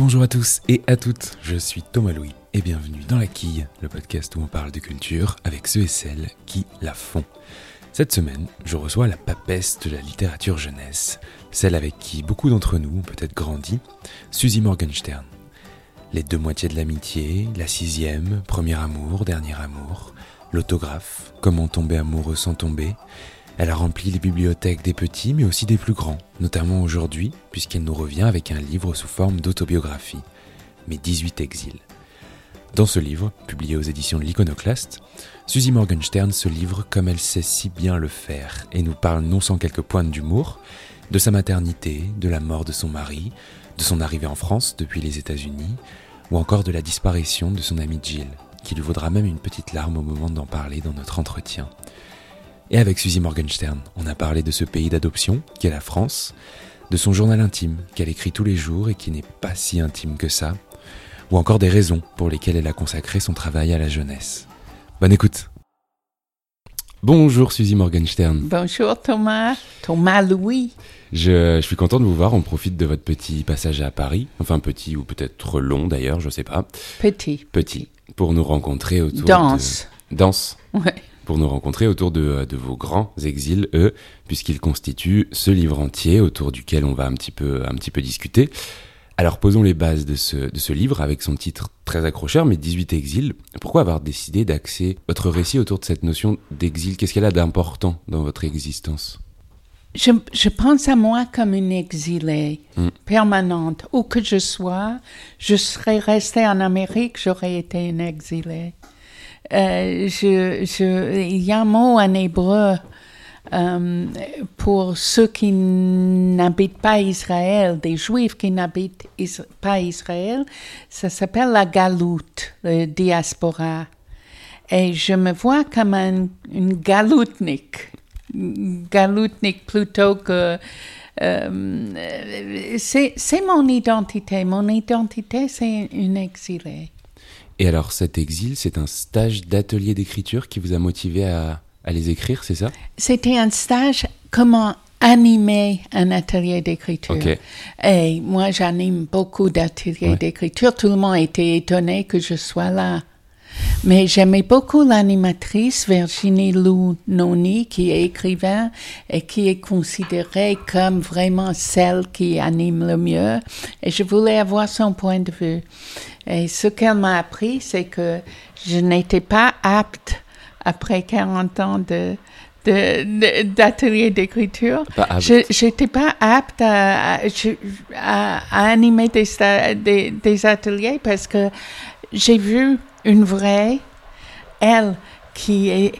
Bonjour à tous et à toutes, je suis Thomas Louis et bienvenue dans La Quille, le podcast où on parle de culture avec ceux et celles qui la font. Cette semaine, je reçois la papesse de la littérature jeunesse, celle avec qui beaucoup d'entre nous ont peut-être grandi, Suzy Morgenstern. Les deux moitiés de l'amitié, la sixième, premier amour, dernier amour, l'autographe, comment tomber amoureux sans tomber, elle a rempli les bibliothèques des petits mais aussi des plus grands, notamment aujourd'hui, puisqu'elle nous revient avec un livre sous forme d'autobiographie, Mes 18 exils. Dans ce livre, publié aux éditions de l'Iconoclaste, Suzy Morgenstern se livre comme elle sait si bien le faire et nous parle non sans quelques pointes d'humour de sa maternité, de la mort de son mari, de son arrivée en France depuis les États-Unis, ou encore de la disparition de son ami Jill, qui lui vaudra même une petite larme au moment d'en parler dans notre entretien. Et avec Suzy Morgenstern, on a parlé de ce pays d'adoption qu'est la France, de son journal intime qu'elle écrit tous les jours et qui n'est pas si intime que ça, ou encore des raisons pour lesquelles elle a consacré son travail à la jeunesse. Bonne écoute Bonjour Suzy Morgenstern. Bonjour Thomas, Thomas Louis. Je, je, suis content de vous voir, on profite de votre petit passage à Paris, enfin petit ou peut-être long d'ailleurs, je sais pas. Petit. Petit, pour nous rencontrer autour Danse. de... Danse. Ouais pour nous rencontrer autour de, de vos grands exils, eux, puisqu'ils constituent ce livre entier autour duquel on va un petit peu, un petit peu discuter. Alors posons les bases de ce, de ce livre avec son titre très accrocheur, mais 18 exils. Pourquoi avoir décidé d'axer votre récit autour de cette notion d'exil? Qu'est-ce qu'elle a d'important dans votre existence? Je, je, pense à moi comme une exilée mm. permanente. Où que je sois, je serais restée en Amérique, j'aurais été une exilée. Euh, il y a un mot en hébreu euh, pour ceux qui n'habitent pas Israël, des Juifs qui n'habitent pas Israël, ça s'appelle la galoute, la diaspora. Et je me vois comme un, une galoutnik, galoutnik plutôt que euh, c'est mon identité. Mon identité, c'est une exilée. Et alors cet exil, c'est un stage d'atelier d'écriture qui vous a motivé à, à les écrire, c'est ça? C'était un stage comment animer un atelier d'écriture. Okay. Et moi, j'anime beaucoup d'ateliers ouais. d'écriture. Tout le monde était étonné que je sois là. Mais j'aimais beaucoup l'animatrice Virginie Lou Noni, qui est écrivain et qui est considérée comme vraiment celle qui anime le mieux. Et je voulais avoir son point de vue. Et ce qu'elle m'a appris, c'est que je n'étais pas apte, après 40 ans de, d'atelier d'écriture. Je n'étais pas apte à, à, à animer des, des, des, ateliers parce que j'ai vu une vraie, elle, qui est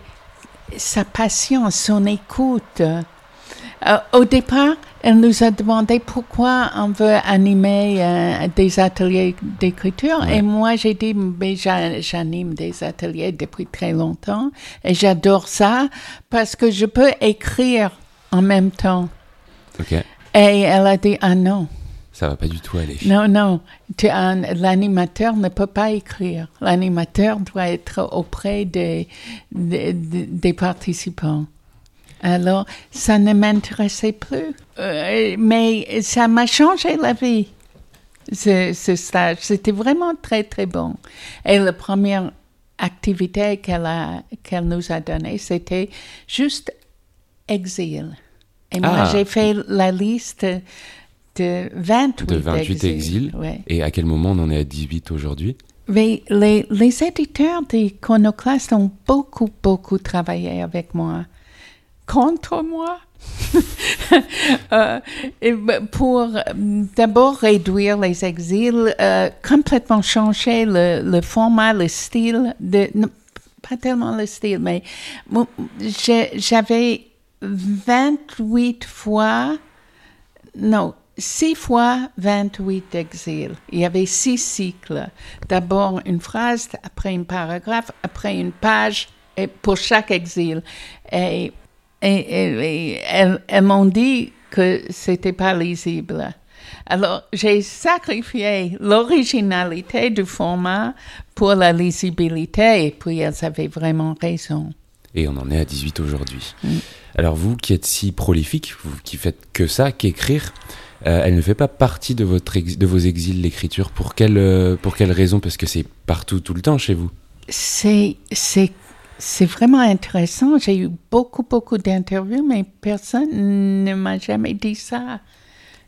sa passion, son écoute. Euh, au départ, elle nous a demandé pourquoi on veut animer euh, des ateliers d'écriture. Ouais. Et moi, j'ai dit, mais j'anime des ateliers depuis très longtemps. Et j'adore ça parce que je peux écrire en même temps. Okay. Et elle a dit, ah non. Ça va pas du tout aller. Non, non. L'animateur ne peut pas écrire. L'animateur doit être auprès des, des, des participants. Alors, ça ne m'intéressait plus. Euh, mais ça m'a changé la vie, ce, ce stage. C'était vraiment très, très bon. Et la première activité qu'elle qu'elle nous a donnée, c'était juste exil. Et moi, Ah. j'ai fait la liste de 28, De 28 exils. Ouais. Et à quel moment on en est à 18 aujourd'hui? Mais les, les éditeurs d'Iconoclast ont beaucoup, beaucoup travaillé avec moi. Contre moi. Euh, et ben, pour euh, d'abord réduire les exils, euh, complètement changer le, le format, le style, de, non, pas tellement le style, mais j'avais 28 fois, non, 6 fois 28 exils. Il y avait six cycles. D'abord une phrase, après un paragraphe, après une page, et pour chaque exil. Et, et, et- et elles, elles m'ont dit que c'était pas lisible. Alors, j'ai sacrifié l'originalité du format pour la lisibilité, et puis elles avaient vraiment raison. Et on en est à 18 aujourd'hui. Alors vous qui êtes si prolifique, vous qui faites que ça, qu'écrire, Euh, elle ne fait pas partie de, votre de vos exils, l'écriture. Pour quelle, euh, pour quelle raison? Parce que c'est partout, tout le temps chez vous. C'est, vraiment intéressant. J'ai eu beaucoup, beaucoup d'interviews, mais personne ne m'a jamais dit ça.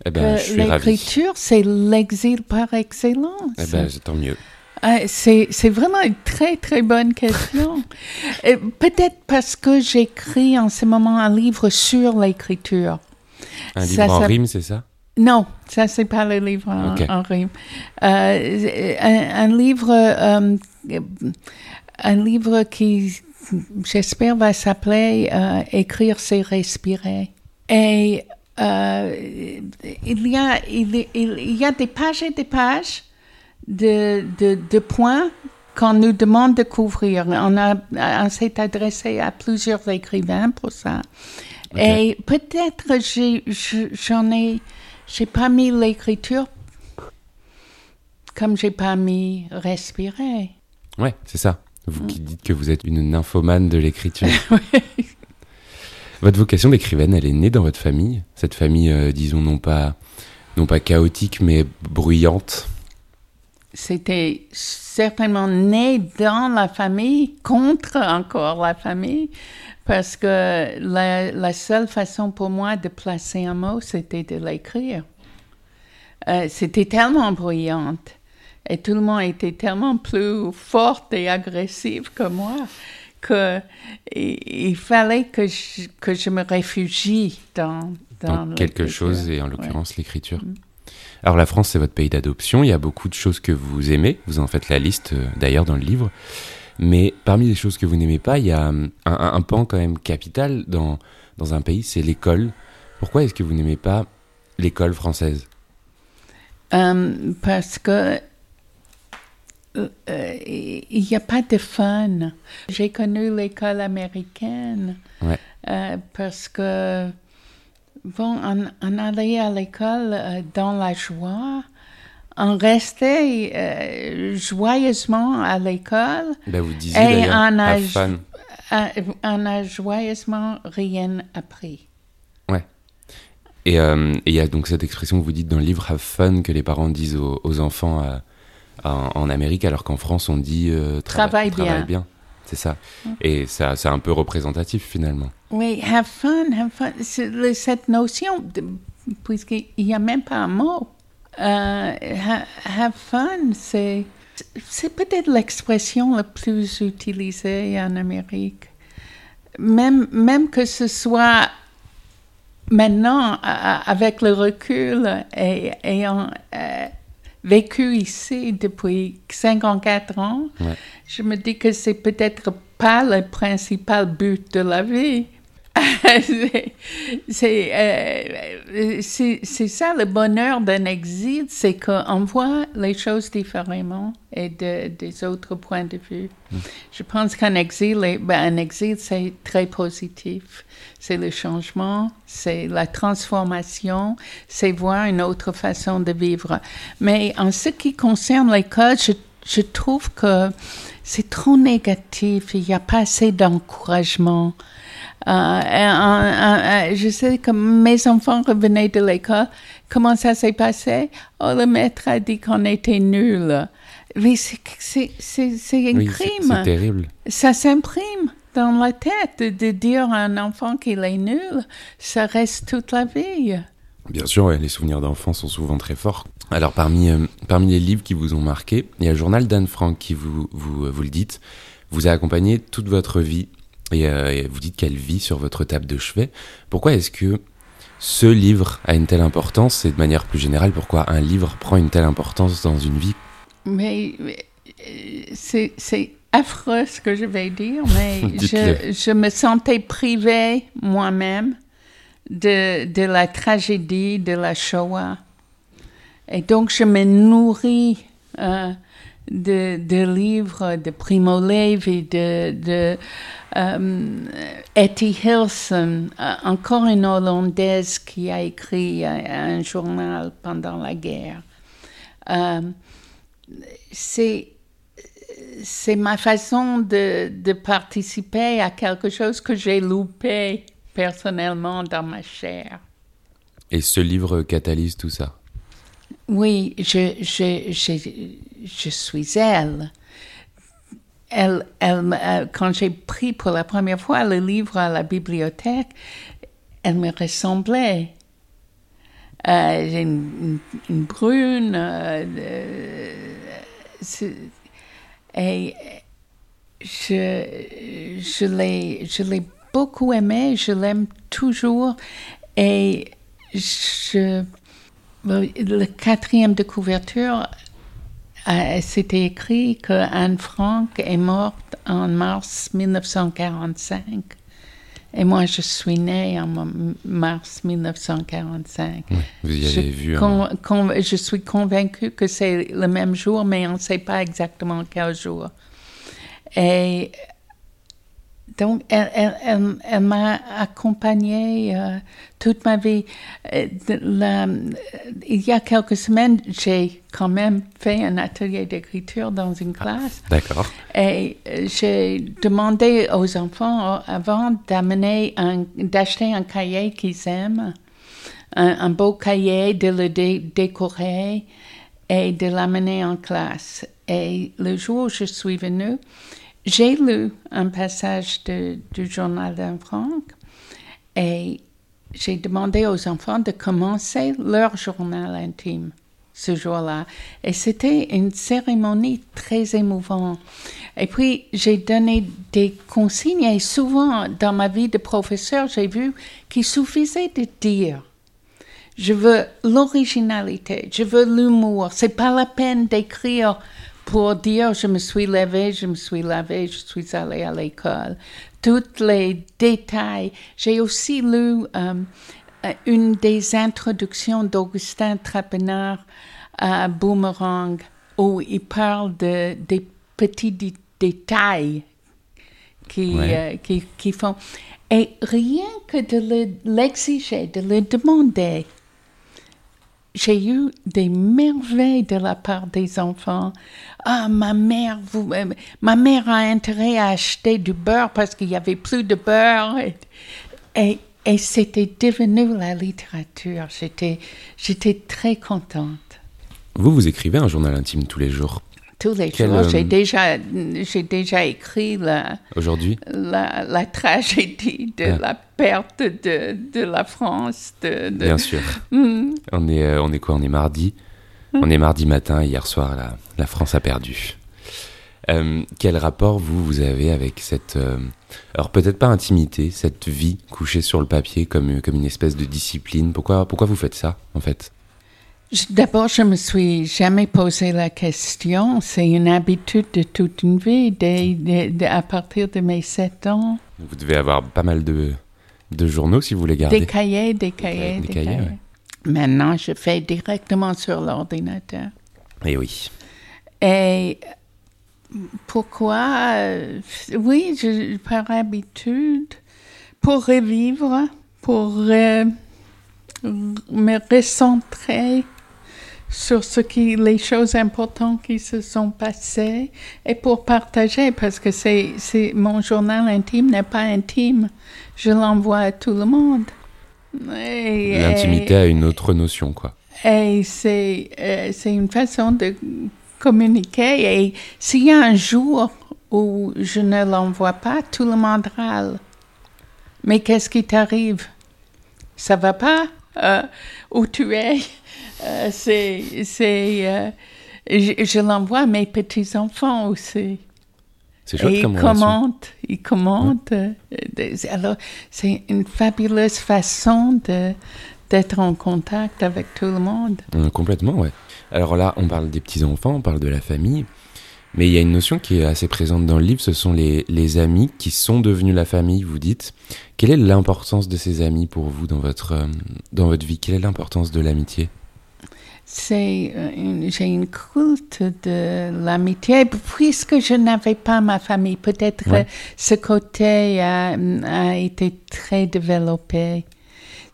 Eh ben, l'écriture, c'est l'exil par excellence. Eh ben, tant mieux. Euh, c'est, c'est vraiment une très, très bonne question. Peut-être parce que j'écris en ce moment un livre sur l'écriture. Un livre en rime, c'est ça? Non, ça c'est pas le livre en, rime. Euh, un, livre, euh, un livre qui, j'espère, va s'appeler euh, Écrire, c'est respirer. Et il y a, il, il, y a des pages et des pages de, de, de points qu'on nous demande de couvrir. On, a, on s'est adressé à plusieurs écrivains pour ça. Et peut-être j'en ai j'ai pas mis l'écriture comme j'ai pas mis respirer. Ouais, c'est ça. Vous qui mm. dites que vous êtes une nymphomane de l'écriture. Votre vocation d'écrivaine, elle est née dans votre famille Cette famille, euh, disons, non pas, non pas chaotique, mais bruyante C'était certainement né dans la famille, contre encore la famille, parce que la, seule façon pour moi de placer un mot, c'était de l'écrire. Euh, c'était tellement bruyante et tout le monde était tellement plus forte et agressive que moi que il, fallait que je, que je me réfugie dans, dans, quelque chose et en l'occurrence l'écriture. Mm. Alors la France, c'est votre pays d'adoption. Il y a beaucoup de choses que vous aimez. Vous en faites la liste euh, d'ailleurs dans le livre. Mais parmi les choses que vous n'aimez pas, il y a hum, un, pan quand même capital dans, dans un pays, c'est l'école. Pourquoi est-ce que vous n'aimez pas l'école française? Hum, Parce que euh, il n'y a pas de fun. J'ai connu l'école américaine euh, parce que, bon, on, allait à l'école euh, dans la joie on restait euh, joyeusement à l'école. Ben vous disiez et on a, on a joyeusement rien appris. Ouais. Et euh, il y a donc cette expression que vous dites dans le livre, have fun, que les parents disent aux, enfants euh, en, Amérique, alors qu'en France, on dit travaille, bien. bien. C'est ça. Mm. Et ça, c'est un peu représentatif finalement. Oui, have fun, have fun. Cette notion, puisqu'il n'y a même pas un mot euh, have fun, c'est, c'est peut-être l'expression la plus utilisée en Amérique. Même, même que ce soit maintenant, avec le recul et ayant euh, vécu ici depuis 54 ans, je me dis que c'est peut-être pas le principal but de la vie. Euh, c'est ça le bonheur d'un exil, c'est qu'on voit les choses différemment et de, des autres points de vue. Mm. Je pense qu'un exil, ben, un exil, c'est très positif. C'est le changement, c'est la transformation, c'est voir une autre façon de vivre. Mais en ce qui concerne l'école, je, je trouve que c'est trop négatif, il n'y a pas assez d'encouragement. Euh, je sais que mes enfants revenaient de l'école. Comment ça s'est passé? Oh, le maître a dit qu'on était nuls. Mais c'est un crime. C'est terrible. Ça s'imprime dans la tête de dire à un enfant qu'il est nul. Ça reste toute la vie. Bien sûr, les souvenirs d'enfants sont souvent très forts. Alors, parmi, euh, parmi les livres qui vous ont marqué, il y a le journal d'Anne Frank qui, vous, vous, vous le dites, vous a accompagné toute votre vie euh, et, vous dites qu'elle vit sur votre table de chevet. Pourquoi est-ce que ce livre a une telle importance? Et de manière plus générale, pourquoi un livre prend une telle importance dans une vie? Mais, euh, c'est affreux ce que je vais dire, mais je, je, me sentais privée moi-même de, de la tragédie de la Shoah. Et donc je me nourris euh, de, de, livres de Primo Levi, de, de um, Etty Hilson, uh, encore une Hollandaise qui a écrit un journal pendant la guerre. C'est c'est ma façon de, de, participer à quelque chose que j'ai loupé personnellement dans ma chair. Et ce livre catalyse tout ça Oui, je, je, je, je suis elle. Elle, elle, euh, quand j'ai pris pour la première fois le livre à la bibliothèque, elle me ressemblait. Euh, une, une, brune. Euh, et je, je l'ai beaucoup aimé, je l'aime toujours. Et je, le quatrième de couverture, euh, c'était écrit que Anne Frank est morte en mars 1945. Et moi, je suis née en mars 1945. vous y avez vu. je suis convaincue que c'est le même jour, mais on ne sait pas exactement quel jour. Et donc, elle, elle, elle, m'a accompagnée euh, toute ma vie. Euh, la, il y a quelques semaines, j'ai quand même fait un atelier d'écriture dans une ah, classe. D'accord. Et euh, j'ai demandé aux enfants avant d'amener d'acheter un cahier qu'ils aiment, un, beau cahier, de le décorer et de l'amener en classe. Et le jour où je suis venue, j'ai lu un passage du journal d'Anne Frank et j'ai demandé aux enfants de commencer leur journal intime ce jour-là. Et c'était une cérémonie très émouvante. Et puis, j'ai donné des consignes et souvent dans ma vie de professeur, j'ai vu qu'il suffisait de dire je veux l'originalité, je veux l'humour. C'est pas la peine d'écrire pour dire je me suis levé, je me suis lavé, je suis allé à l'école. Tous les détails. J'ai aussi lu euh, une des introductions d'Augustin Trapenard à Boomerang où il parle de, des petits détails qui, euh, qui, qui, font. Et rien que de l'exiger, de le demander, j'ai eu des merveilles de la part des enfants. Ah, ma mère, vous, euh, ma mère a intérêt à acheter du beurre parce qu'il y avait plus de beurre. Et, et, c'était devenu la littérature. J'étais très contente. Vous, vous écrivez un journal intime tous les jours tous les jours. J'ai euh, déjà, j'ai déjà écrit la, aujourd'hui? la, la, tragédie de ah. la perte de, de la France. De, Bien sûr. Hmm. On est, euh, on est quoi? On est mardi? On est mardi matin. Hier soir, la, la France a perdu. Euh, quel rapport vous vous avez avec cette, alors peut-être pas intimité, cette vie couchée sur le papier comme comme une espèce de discipline? Pourquoi pourquoi vous faites ça en fait? D'abord, je me suis jamais posé la question. C'est une habitude de toute une vie, dès, à partir de mes 7 ans. Vous devez avoir pas mal de, de journaux si vous les gardez. Des cahiers, des cahiers, des, cahiers. Maintenant, je fais directement sur l'ordinateur. Et eh oui. Et pourquoi euh, Oui, je, par habitude, pour revivre, pour euh, me recentrer sur ce qui, les choses importantes qui se sont passées et pour partager parce que c'est, c'est mon journal intime n'est pas intime. Je l'envoie à tout le monde. L'intimité a une autre notion, quoi. Et c'est, euh, c'est une façon de communiquer. Et s'il y a un jour où je ne l'envoie pas, tout le monde râle. Mais qu'est-ce qui t'arrive? Ça va pas? Euh, où tu es? Euh, c'est, c'est, euh, je, l'envoie à mes petits-enfants aussi. C'est chouette Et ils commentent, ils commentent. Euh, alors, c'est une fabuleuse façon de, d'être en contact avec tout le monde. complètement, ouais. Alors là, on parle des petits-enfants, on parle de la famille. Mais il y a une notion qui est assez présente dans le livre, ce sont les, les amis qui sont devenus la famille, vous dites. Quelle est l'importance de ces amis pour vous dans votre, dans votre vie? Quelle est l'importance de l'amitié? C'est euh, j'ai une culte de l'amitié puisque je n'avais pas ma famille peut-être ce côté a, a, été très développé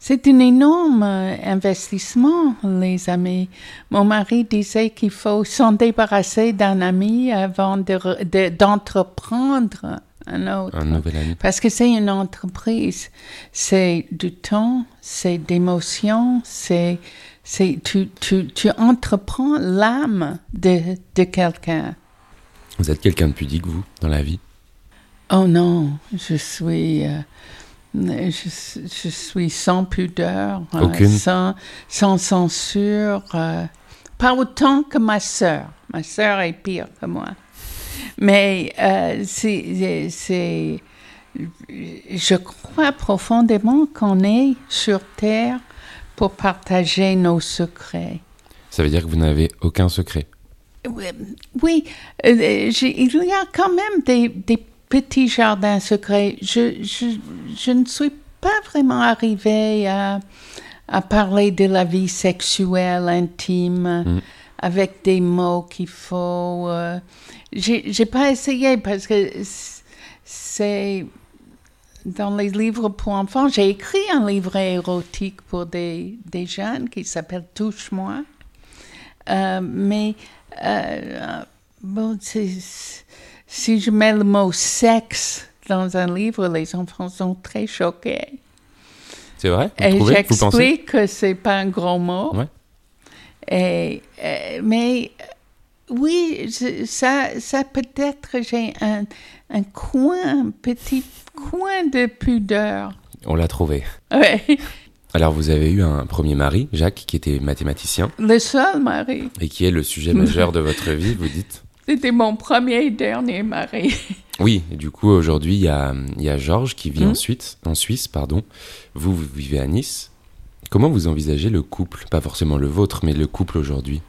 c'est un énorme investissement les amis mon mari disait qu'il faut s'en débarrasser d'un ami avant d'entreprendre un autre. Un nouvel ami. Parce que c'est une entreprise. C'est du temps, c'est d'émotions, c'est, c'est, tu, tu, tu entreprends l'âme de, de quelqu'un. Vous êtes quelqu'un de pudique, vous, dans la vie? Oh non, je suis, euh, je, je suis sans pudeur, euh, Aucune. sans, sans censure, euh, pas autant que ma sœur. Ma sœur est pire que moi. Mais euh, c'est, je crois profondément qu'on est sur Terre pour partager nos secrets. Ça veut dire que vous n'avez aucun secret. Oui, Oui, euh, il y a quand même des, des petits jardins secrets. Je, je, je ne suis pas vraiment arrivée à, à parler de la vie sexuelle intime Mm. avec des mots qu'il faut. euh, j'ai pas essayé parce que c'est dans les livres pour enfants. J'ai écrit un livre érotique pour des, des jeunes qui s'appelle Touche-moi. Euh, mais euh, bon, si je mets le mot sexe dans un livre, les enfants sont très choqués. C'est vrai? Vous Et j'explique que c'est pas un gros mot. Ouais. Et, euh, mais oui, je- ça, ça peut-être j'ai un, un coin, un petit coin de pudeur. On l'a trouvé. Ouais. Alors, vous avez eu un premier mari, Jacques, qui était mathématicien Le seul mari. et qui est le sujet majeur de votre vie, vous dites C'était mon premier et dernier mari. Oui, et du coup, aujourd'hui, il y a, y a Georges qui vit en, Mhm. Suisse, en Suisse. Pardon. Vous, vous vivez à Nice. Comment vous envisagez le couple? Pas forcément le vôtre, mais le couple aujourd'hui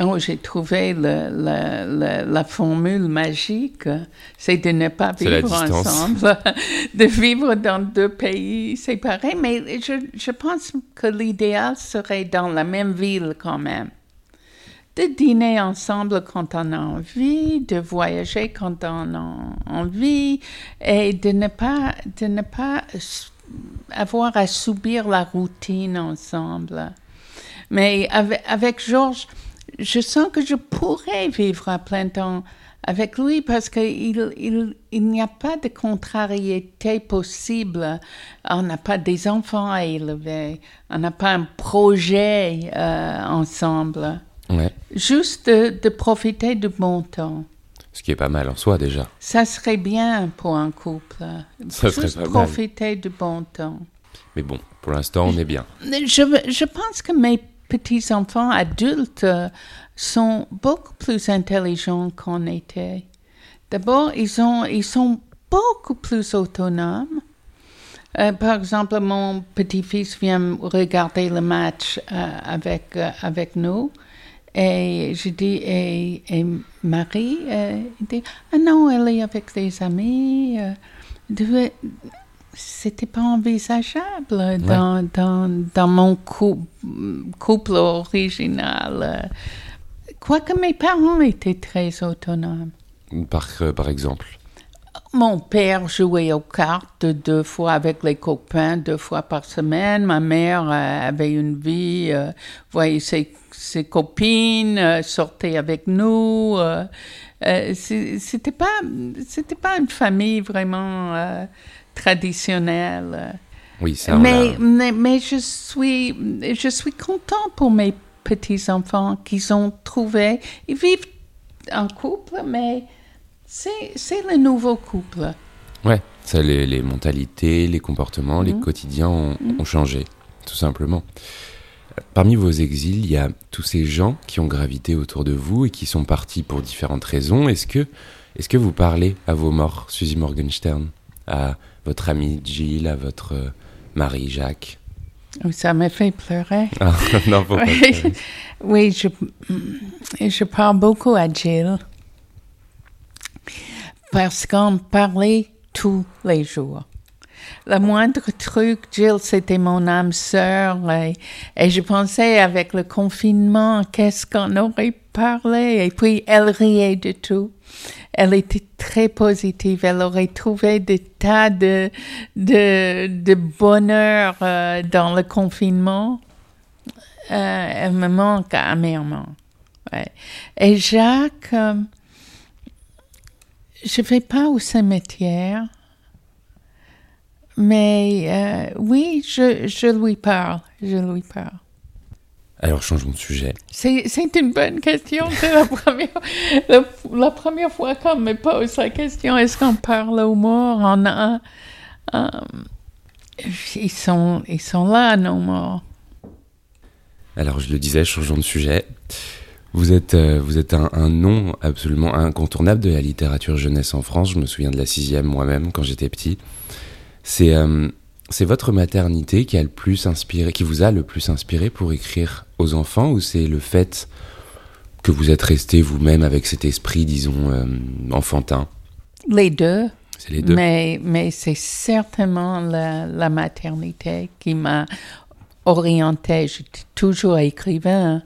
Oh, j'ai trouvé le- le- le- la formule magique, c'est de ne pas vivre ensemble, de vivre dans deux pays séparés. Mais je, je pense que l'idéal serait dans la même ville quand même. De dîner ensemble quand on a envie, de voyager quand on a envie, et de ne pas, de ne pas avoir à subir la routine ensemble. Mais avec, avec Georges, je sens que je pourrais vivre à plein temps avec lui parce qu'il il, il n'y a pas de contrariété possible. On n'a pas des enfants à élever, on n'a pas un projet euh, ensemble. Ouais. Juste de, de profiter du bon temps. Ce qui est pas mal en soi, déjà. Ça serait bien pour un couple. Ça serait pas mal. profiter du bon temps. Mais bon, pour l'instant, on est bien. Je, je pense que mes petits-enfants adultes euh, sont beaucoup plus intelligents qu'on était. D'abord, ils, ont, ils sont beaucoup plus autonomes. Euh, par exemple, mon petit-fils vient regarder le match euh, avec, avec nous. Et je dis, et, et Marie, ah non, elle est avec des amis. C'était pas envisageable dans, dans, dans mon cou- couple original. Quoique mes parents étaient très autonomes. Par, euh, par exemple. Mon père jouait aux cartes deux fois avec les copains, deux fois par semaine. Ma mère euh, avait une vie, euh, voyait ses, ses copines, euh, sortait avec nous. euh, c'était pas, c'était pas une famille vraiment traditionnelle. Oui, ça, Mais, l'a- mais, mais je suis, je suis content pour mes petits-enfants qu'ils ont trouvé. Ils vivent en couple, mais c'est, le nouveau couple. Ouais, ça, les, les mentalités, les comportements, les Mhm. quotidiens ont, ont changé, tout simplement. Parmi vos exils, il y a tous ces gens qui ont gravité autour de vous et qui sont partis pour différentes raisons. Est-ce que, est-ce que vous parlez à vos morts, Suzy Morgenstern, à votre ami Jill, à votre euh, mari Jacques Ça me fait pleurer. Ah, non, Oui, oui, je, je parle beaucoup à Jill parce qu'on parlait tous les jours. Le moindre truc, Jill, c'était mon âme sœur et, et je pensais avec le confinement, qu'est-ce qu'on aurait parlé? Et puis elle riait de tout. Elle était très positive. Elle aurait trouvé des tas de, de, de bonheur euh, dans le confinement. Euh, elle me manque amèrement. Ouais. Et Jacques, euh, je vais pas au cimetière, mais euh, oui, je, je lui parle, je lui parle. Alors changeons de sujet. C'est une bonne question. C'est la première, la, la première fois qu'on me pose la question, est-ce qu'on parle aux morts? On a, euh, ils, sont, ils sont là, nos morts. Alors je le disais, changeons de sujet. Vous êtes, euh, vous êtes un, un nom absolument incontournable de la littérature jeunesse en France. Je me souviens de la sixième moi-même quand j'étais petit. C'est euh, c'est votre maternité qui a le plus inspiré, qui vous a le plus inspiré pour écrire aux enfants, ou c'est le fait que vous êtes resté vous-même avec cet esprit, disons, euh, enfantin? Les deux. C'est les deux. Mais, mais c'est certainement la, la maternité qui m'a orientée. J'étais toujours écrivain.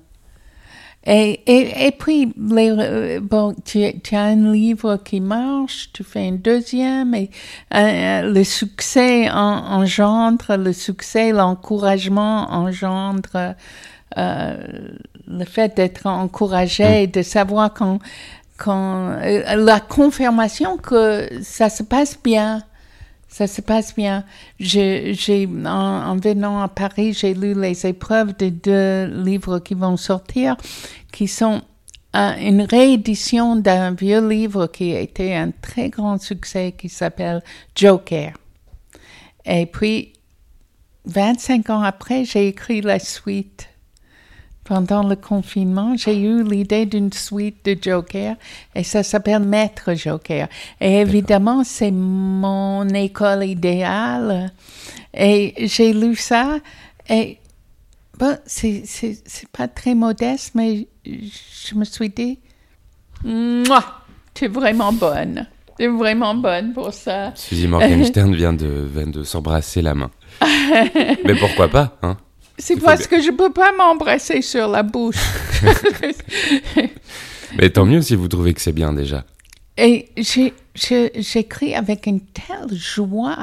Et, et, et puis, les, euh, bon, tu, tu as un livre qui marche, tu fais un deuxième, et euh, le succès en- engendre, le succès, l'encouragement engendre euh, le fait d'être encouragé, de savoir qu'on, qu'on, euh, la confirmation que ça se passe bien. Ça se passe bien. J'ai, en, en venant à Paris, j'ai lu les épreuves de deux livres qui vont sortir, qui sont euh, une réédition d'un vieux livre qui a été un très grand succès, qui s'appelle Joker. Et puis, 25 ans après, j'ai écrit la suite. Pendant le confinement, j'ai eu l'idée d'une suite de Joker et ça s'appelle Maître Joker. Et évidemment, c'est mon école idéale. Et j'ai lu ça et bon, c'est, c'est, c'est pas très modeste, mais je me suis dit, Mouah, tu es vraiment bonne. Tu es vraiment bonne pour ça. Suzy Morgenstern vient de, vient de s'embrasser la main. Mais pourquoi pas, hein? C'est parce bien- que je peux pas m'embrasser sur la bouche. Mais tant mieux si vous trouvez que c'est bien déjà. Et j'écris avec une telle joie.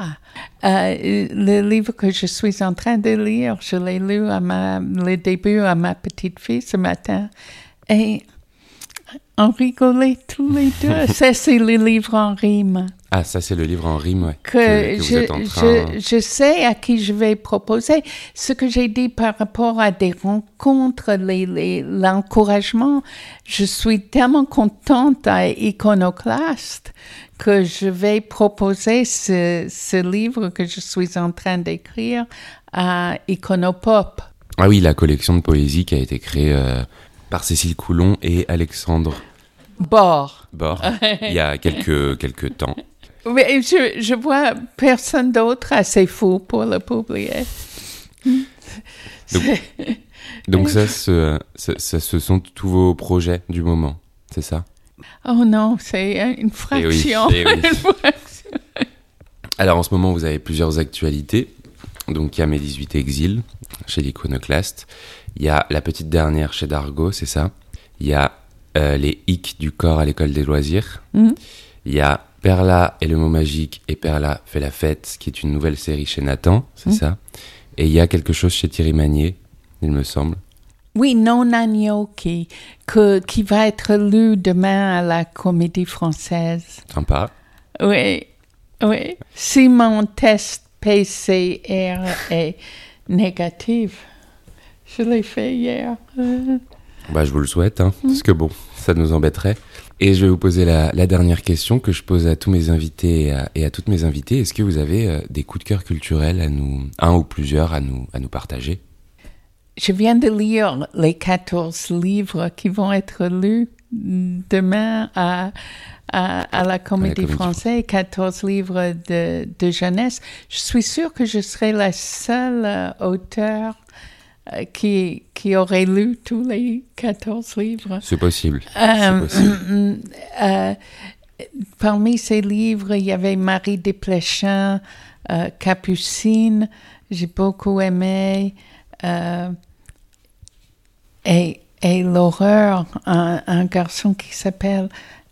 Euh, le livre que je suis en train de lire, je l'ai lu à ma, le début à ma petite fille ce matin. Et on rigolait tous les deux. Ça, c'est le livre en rime. Ah, ça c'est le livre en rime, ouais. que, je, êtes en train... je, je sais à qui je vais proposer. Ce que j'ai dit par rapport à des rencontres, l'encouragement, je suis tellement contente à Iconoclaste que je vais proposer ce, ce livre que je suis en train d'écrire à Iconopop. Ah oui, la collection de poésie qui a été créée euh, par Cécile Coulon et Alexandre Bord. Bord il y a quelques, quelques temps. Mais je, je vois personne d'autre assez fou pour le publier. Donc, donc ça, ce, ça, ça, ce sont tous vos projets du moment, c'est ça? Oh non, c'est une fraction. eh oui. Une fraction. Alors en ce moment, vous avez plusieurs actualités. Donc il y a Mes 18 exils chez l'Iconoclaste. Il y a La petite dernière chez Dargo, c'est ça? Il y a euh, Les Hic du corps à l'école des loisirs. Mhm. Il y a Perla et le mot magique et Perla fait la fête, qui est une nouvelle série chez Nathan, c'est Mhm. ça? Et il y a quelque chose chez Thierry Magnier, il me semble. Oui, Non que, qui va être lu demain à la Comédie Française. Sympa. Oui, oui. Si mon test PCR est négatif, je l'ai fait hier. Bah, je vous le souhaite, hein, parce que bon, ça nous embêterait. Et je vais vous poser la, la dernière question que je pose à tous mes invités et à, et à toutes mes invitées. Est-ce que vous avez euh, des coups de cœur culturels à nous, un ou plusieurs à nous, à nous partager? Je viens de lire les 14 livres qui vont être lus demain à, à, à la Comédie Comédie Française, 14 livres de, de jeunesse. Je suis sûre que je serai la seule euh, auteure euh, qui, qui aurait lu tous les 14 livres. C'est possible. Euh, possible. euh, parmi ces livres, il y avait Marie Desplechin, Capucine, j'ai beaucoup aimé, et, et l'horreur, un, un garçon qui s'appelle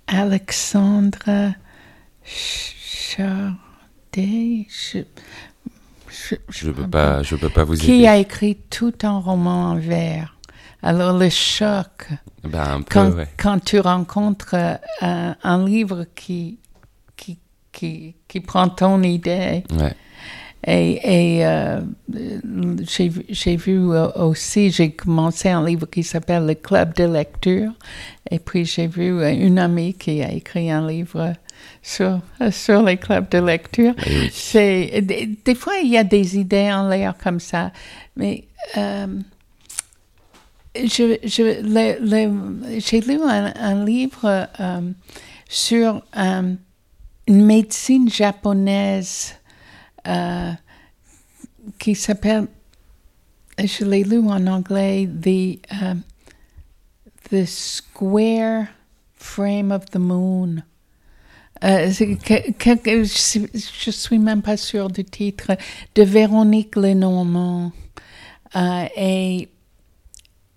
Alexandre Chardet, je, je, Je peux pas, je peux pas vous qui aider. a écrit tout un roman en vers. Alors le choc, Bah, un peu, quand, ouais. quand tu rencontres euh, un, un livre qui qui, qui prend ton idée. Ouais. Et, et euh, j'ai vu- euh, aussi, j'ai commencé un livre qui s'appelle Le Club de lecture. Et puis j'ai vu euh, une amie qui a écrit un livre sur, sur les clubs de lecture. Eh oui. C'est, des, des fois, il y a des idées en l'air comme ça. Mais euh, je, je, j'ai lu un, un livre euh, sur euh, une médecine japonaise euh, qui s'appelle, je l'ai lu en anglais, The, um, the Square Frame of the Moon. Euh, je je suis même pas sûre du titre, de Véronique Lenormand. Euh, et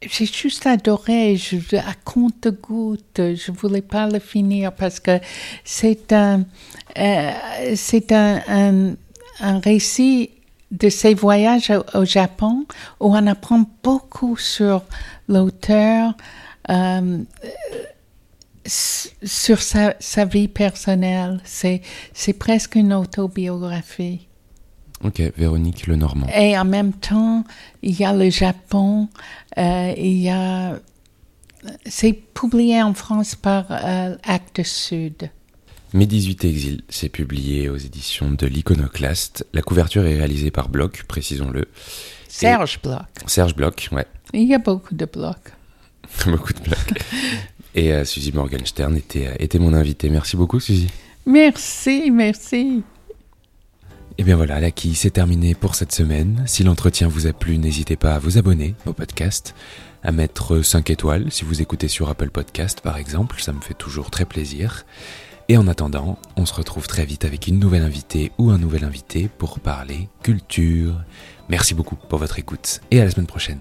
j'ai juste adoré, je, à compte goutte, je voulais pas le finir parce que c'est un, un, un récit de ses voyages au, au Japon où on apprend beaucoup sur l'auteur, euh, sur sa, sa vie personnelle. C'est, c'est presque une autobiographie. Ok, Véronique Lenormand. Et en même temps, il y a le Japon, euh, il y a... C'est publié en France par euh, Actes Sud. Mes 18 exils, c'est publié aux éditions de l'Iconoclaste. La couverture est réalisée par Bloch, précisons-le. Serge Bloch. Serge Bloch, ouais, Il y a beaucoup de blocs. beaucoup de Bloch. Et euh, Suzy Morgenstern était, euh, était mon invitée. Merci beaucoup, Suzy. Merci, merci. Et bien voilà, la quille, c'est terminé pour cette semaine. Si l'entretien vous a plu, n'hésitez pas à vous abonner au podcast, à mettre 5 étoiles si vous écoutez sur Apple Podcast par exemple, ça me fait toujours très plaisir. Et en attendant, on se retrouve très vite avec une nouvelle invitée ou un nouvel invité pour parler culture. Merci beaucoup pour votre écoute et à la semaine prochaine.